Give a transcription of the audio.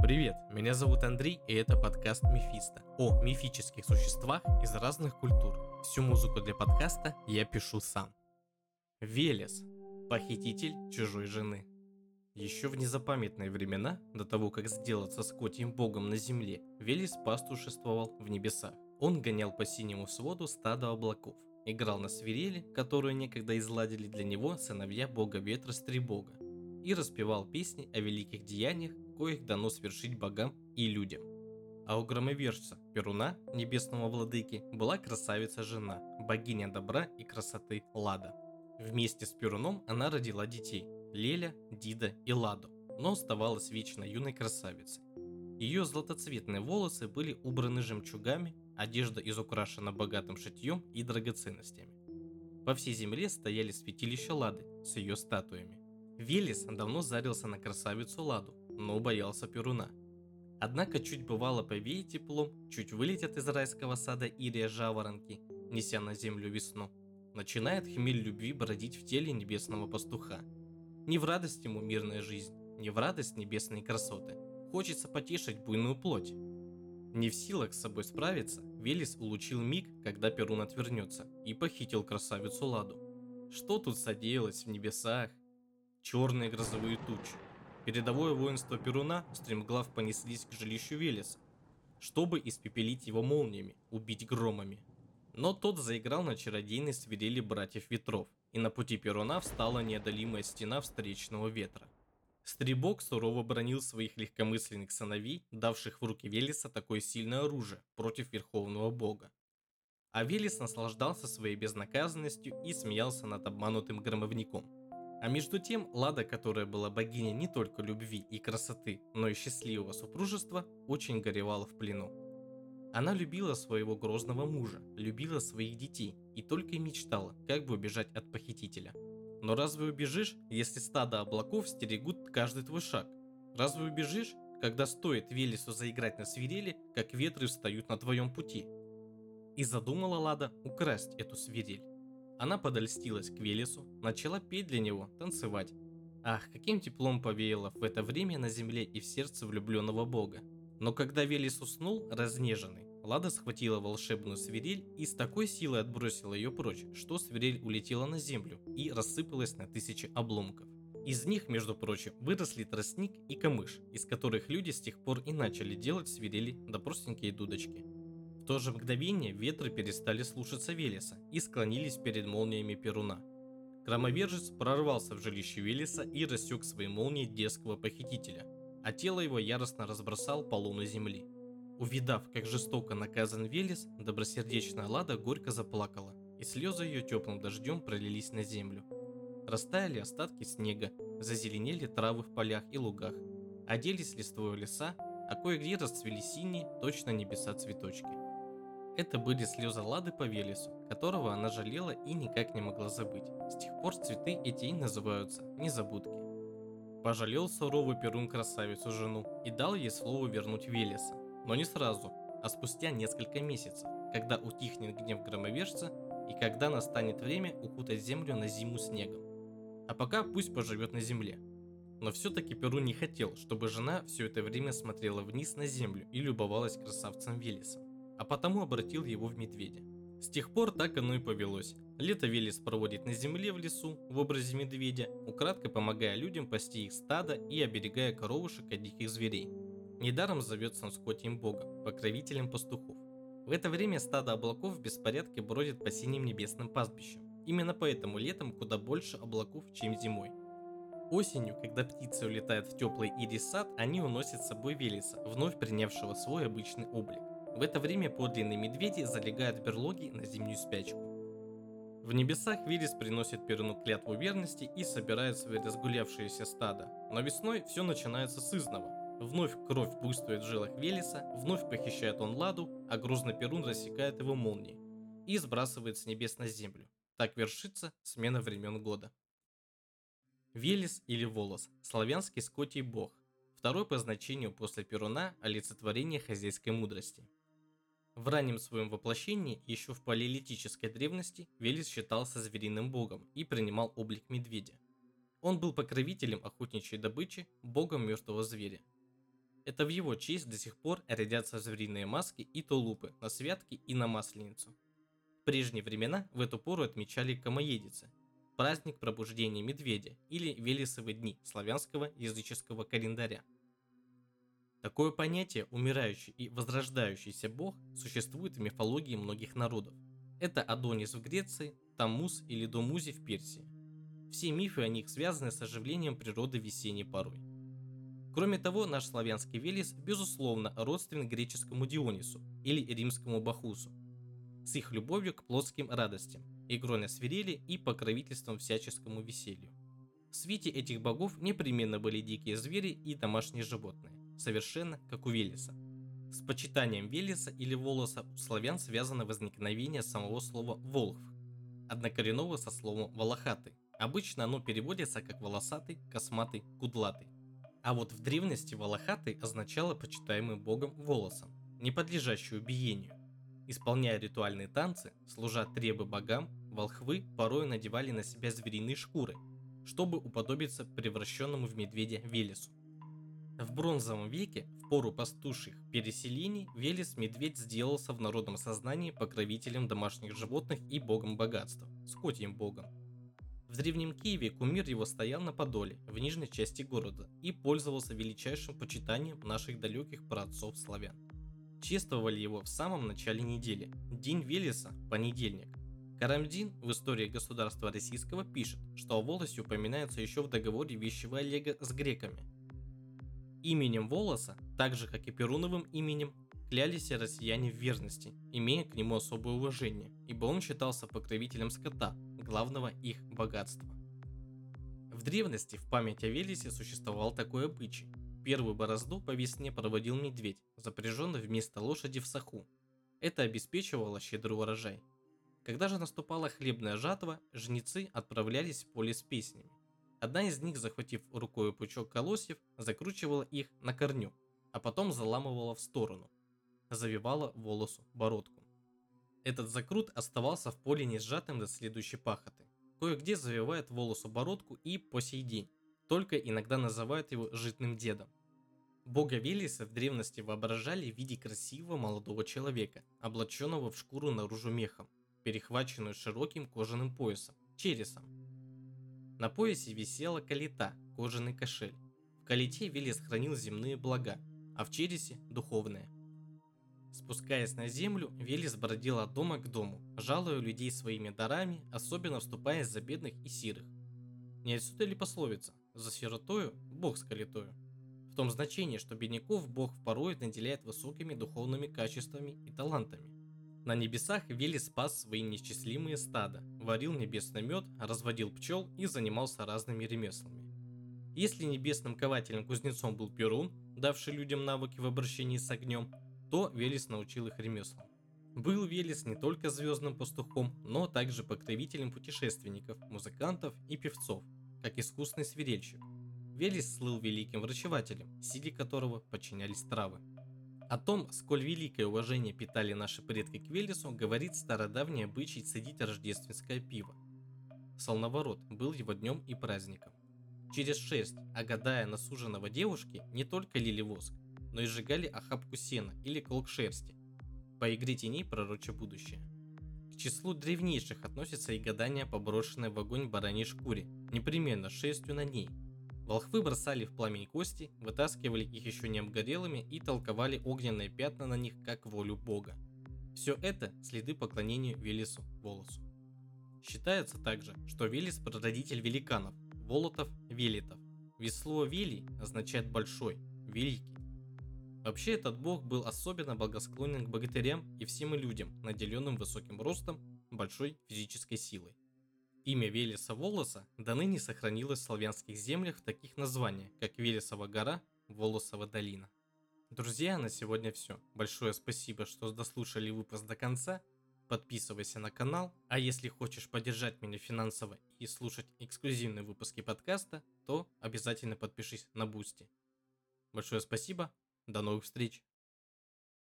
Привет, меня зовут Андрей, и это подкаст Мефисто о мифических существах из разных культур. Всю музыку для подкаста я пишу сам. Велес – похититель чужой жены. Еще в незапамятные времена, до того как сделаться скотьим богом на земле, Велес пастушествовал в небесах. Он гонял по синему своду стадо облаков, играл на свирели, которую некогда изладили для него сыновья бога ветра Стребога, и распевал песни о великих деяниях, коих дано свершить богам и людям. А у громовержца Перуна, небесного владыки, была красавица-жена, богиня добра и красоты Лада. Вместе с Перуном она родила детей – Леля, Дида и Ладу, но оставалась вечно юной красавицей. Ее златоцветные волосы были убраны жемчугами, одежда изукрашена богатым шитьем и драгоценностями. По всей земле стояли святилища Лады с ее статуями. Велес давно зарился на красавицу Ладу, но боялся Перуна. Однако чуть бывало повеет теплом, чуть вылетят из райского сада Ирия жаворонки, неся на землю весну. Начинает хмель любви бродить в теле небесного пастуха. Не в радость ему мирная жизнь, не в радость небесные красоты. Хочется потешить буйную плоть. Не в силах с собой справиться, Велес улучил миг, когда Перун отвернется, и похитил красавицу Ладу. Что тут содеялось в небесах? Черные грозовые тучи, Передовое воинство Перуна стремглав понеслись к жилищу Велеса, чтобы испепелить его молниями, убить громами. Но тот заиграл на чародейной свирели братьев ветров, и на пути Перуна встала неодолимая стена встречного ветра. Стребок сурово бронил своих легкомысленных сыновей, давших в руки Велеса такое сильное оружие против Верховного Бога. А Велес наслаждался своей безнаказанностью и смеялся над обманутым громовником – а между тем, Лада, которая была богиней не только любви и красоты, но и счастливого супружества, очень горевала в плену. Она любила своего грозного мужа, любила своих детей и только мечтала, как бы убежать от похитителя. Но разве убежишь, если стадо облаков стерегут каждый твой шаг? Разве убежишь, когда стоит Велесу заиграть на свирели, как ветры встают на твоем пути? И задумала Лада украсть эту свирель. Она подольстилась к Велесу, начала петь для него, танцевать. Ах, каким теплом повеяло в это время на земле и в сердце влюбленного бога. Но когда Велес уснул, разнеженный, Лада схватила волшебную свирель и с такой силой отбросила ее прочь, что свирель улетела на землю и рассыпалась на тысячи обломков. Из них, между прочим, выросли тростник и камыш, из которых люди с тех пор и начали делать свирели да простенькие дудочки то же мгновение ветры перестали слушаться Велеса и склонились перед молниями Перуна. Громовержец прорвался в жилище Велеса и рассек свои молнии детского похитителя, а тело его яростно разбросал по луну земли. Увидав, как жестоко наказан Велес, добросердечная Лада горько заплакала, и слезы ее теплым дождем пролились на землю. Растаяли остатки снега, зазеленели травы в полях и лугах, оделись листвой леса, а кое-где расцвели синие, точно небеса цветочки. Это были слезы Лады по Велесу, которого она жалела и никак не могла забыть. С тех пор цветы эти и называются незабудки. Пожалел суровый Перун красавицу жену и дал ей слово вернуть Велеса, но не сразу, а спустя несколько месяцев, когда утихнет гнев громовержца и когда настанет время укутать землю на зиму снегом. А пока пусть поживет на земле. Но все-таки Перун не хотел, чтобы жена все это время смотрела вниз на землю и любовалась красавцем Велесом а потому обратил его в медведя. С тех пор так оно и повелось. Лето Велес проводит на земле в лесу в образе медведя, украдкой помогая людям пасти их стадо и оберегая коровушек от диких зверей. Недаром зовется он скотьим богом, покровителем пастухов. В это время стадо облаков в беспорядке бродит по синим небесным пастбищам. Именно поэтому летом куда больше облаков, чем зимой. Осенью, когда птицы улетают в теплый ирис сад, они уносят с собой Велеса, вновь принявшего свой обычный облик. В это время подлинные медведи залегают в берлоги на зимнюю спячку. В небесах Вирис приносит Перуну клятву верности и собирает свои разгулявшиеся стадо. Но весной все начинается с изного. Вновь кровь буйствует в жилах Велеса, вновь похищает он Ладу, а грузный Перун рассекает его молнией и сбрасывает с небес на землю. Так вершится смена времен года. Велес или Волос – славянский скотий бог, второй по значению после Перуна – олицетворение хозяйской мудрости – в раннем своем воплощении, еще в палеолитической древности, Велес считался звериным богом и принимал облик медведя. Он был покровителем охотничьей добычи, богом мертвого зверя. Это в его честь до сих пор рядятся звериные маски и тулупы на святки и на масленицу. В прежние времена в эту пору отмечали Камоедицы, праздник пробуждения медведя или Велесовы дни славянского языческого календаря. Такое понятие «умирающий и возрождающийся бог» существует в мифологии многих народов. Это Адонис в Греции, Тамус или Домузи в Персии. Все мифы о них связаны с оживлением природы весенней порой. Кроме того, наш славянский Велес, безусловно, родственен греческому Дионису или римскому Бахусу, с их любовью к плотским радостям, игрой на свирели и покровительством всяческому веселью. В свете этих богов непременно были дикие звери и домашние животные, совершенно как у Велеса. С почитанием Велеса или Волоса у славян связано возникновение самого слова «волхв», однокоренного со словом «волохатый». Обычно оно переводится как «волосатый», «косматый», «кудлатый». А вот в древности волохатый означало почитаемый богом волосом, не подлежащий убиению. Исполняя ритуальные танцы, служа требы богам, волхвы порой надевали на себя звериные шкуры, чтобы уподобиться превращенному в медведя Велесу. В бронзовом веке, в пору пастушьих переселений, Велес-медведь сделался в народном сознании покровителем домашних животных и богом богатства, скотьим богом. В Древнем Киеве кумир его стоял на Подоле, в нижней части города, и пользовался величайшим почитанием наших далеких праотцов славян. Чествовали его в самом начале недели, день Велеса, понедельник. Карамдин в истории государства российского пишет, что о волосе упоминается еще в договоре вещего Олега с греками – Именем Волоса, так же как и Перуновым именем, клялись россияне в верности, имея к нему особое уважение, ибо он считался покровителем скота, главного их богатства. В древности в память о Велесе существовал такой обычай. Первую борозду по весне проводил медведь, запряженный вместо лошади в саху. Это обеспечивало щедрый урожай. Когда же наступала хлебная жатва, жнецы отправлялись в поле с песнями. Одна из них, захватив рукой пучок колосьев, закручивала их на корню, а потом заламывала в сторону, завивала волосу бородку. Этот закрут оставался в поле не сжатым до следующей пахоты. Кое-где завивает волосу бородку и по сей день, только иногда называют его житным дедом. Бога Велеса в древности воображали в виде красивого молодого человека, облаченного в шкуру наружу мехом, перехваченную широким кожаным поясом, чересом, на поясе висела калита, кожаный кошель. В калите Велес хранил земные блага, а в чересе – духовные. Спускаясь на землю, Велес бродил от дома к дому, жалуя людей своими дарами, особенно вступаясь за бедных и сирых. Не отсюда ли пословица «За сиротою Бог с калитою»? В том значении, что бедняков Бог порой наделяет высокими духовными качествами и талантами. На небесах Вели спас свои несчислимые стада, варил небесный мед, разводил пчел и занимался разными ремеслами. Если небесным кователем-кузнецом был Перун, давший людям навыки в обращении с огнем, то Велес научил их ремеслам. Был Велес не только звездным пастухом, но также покровителем путешественников, музыкантов и певцов, как искусный свирельщик. Велес слыл великим врачевателем, силе которого подчинялись травы. О том, сколь великое уважение питали наши предки к Велесу, говорит стародавний обычай цедить рождественское пиво. Солноворот был его днем и праздником. Через шесть, огадая на суженого девушки, не только лили воск, но и сжигали охапку сена или колк шерсти. По игре теней пророча будущее. К числу древнейших относится и гадание по брошенной в огонь бараньей шкуре, непременно шестью на ней – Волхвы бросали в пламень кости, вытаскивали их еще не обгорелыми и толковали огненные пятна на них как волю бога. Все это следы поклонения Велесу Волосу. Считается также, что Велес – прародитель великанов, Волотов – Велитов. Ведь слово «велий» означает «большой», «великий». Вообще этот бог был особенно благосклонен к богатырям и всем людям, наделенным высоким ростом, большой физической силой. Имя Велеса Волоса до ныне сохранилось в славянских землях в таких названиях, как Велесова гора, Волосова долина. Друзья, на сегодня все. Большое спасибо, что дослушали выпуск до конца. Подписывайся на канал, а если хочешь поддержать меня финансово и слушать эксклюзивные выпуски подкаста, то обязательно подпишись на Бусти. Большое спасибо, до новых встреч!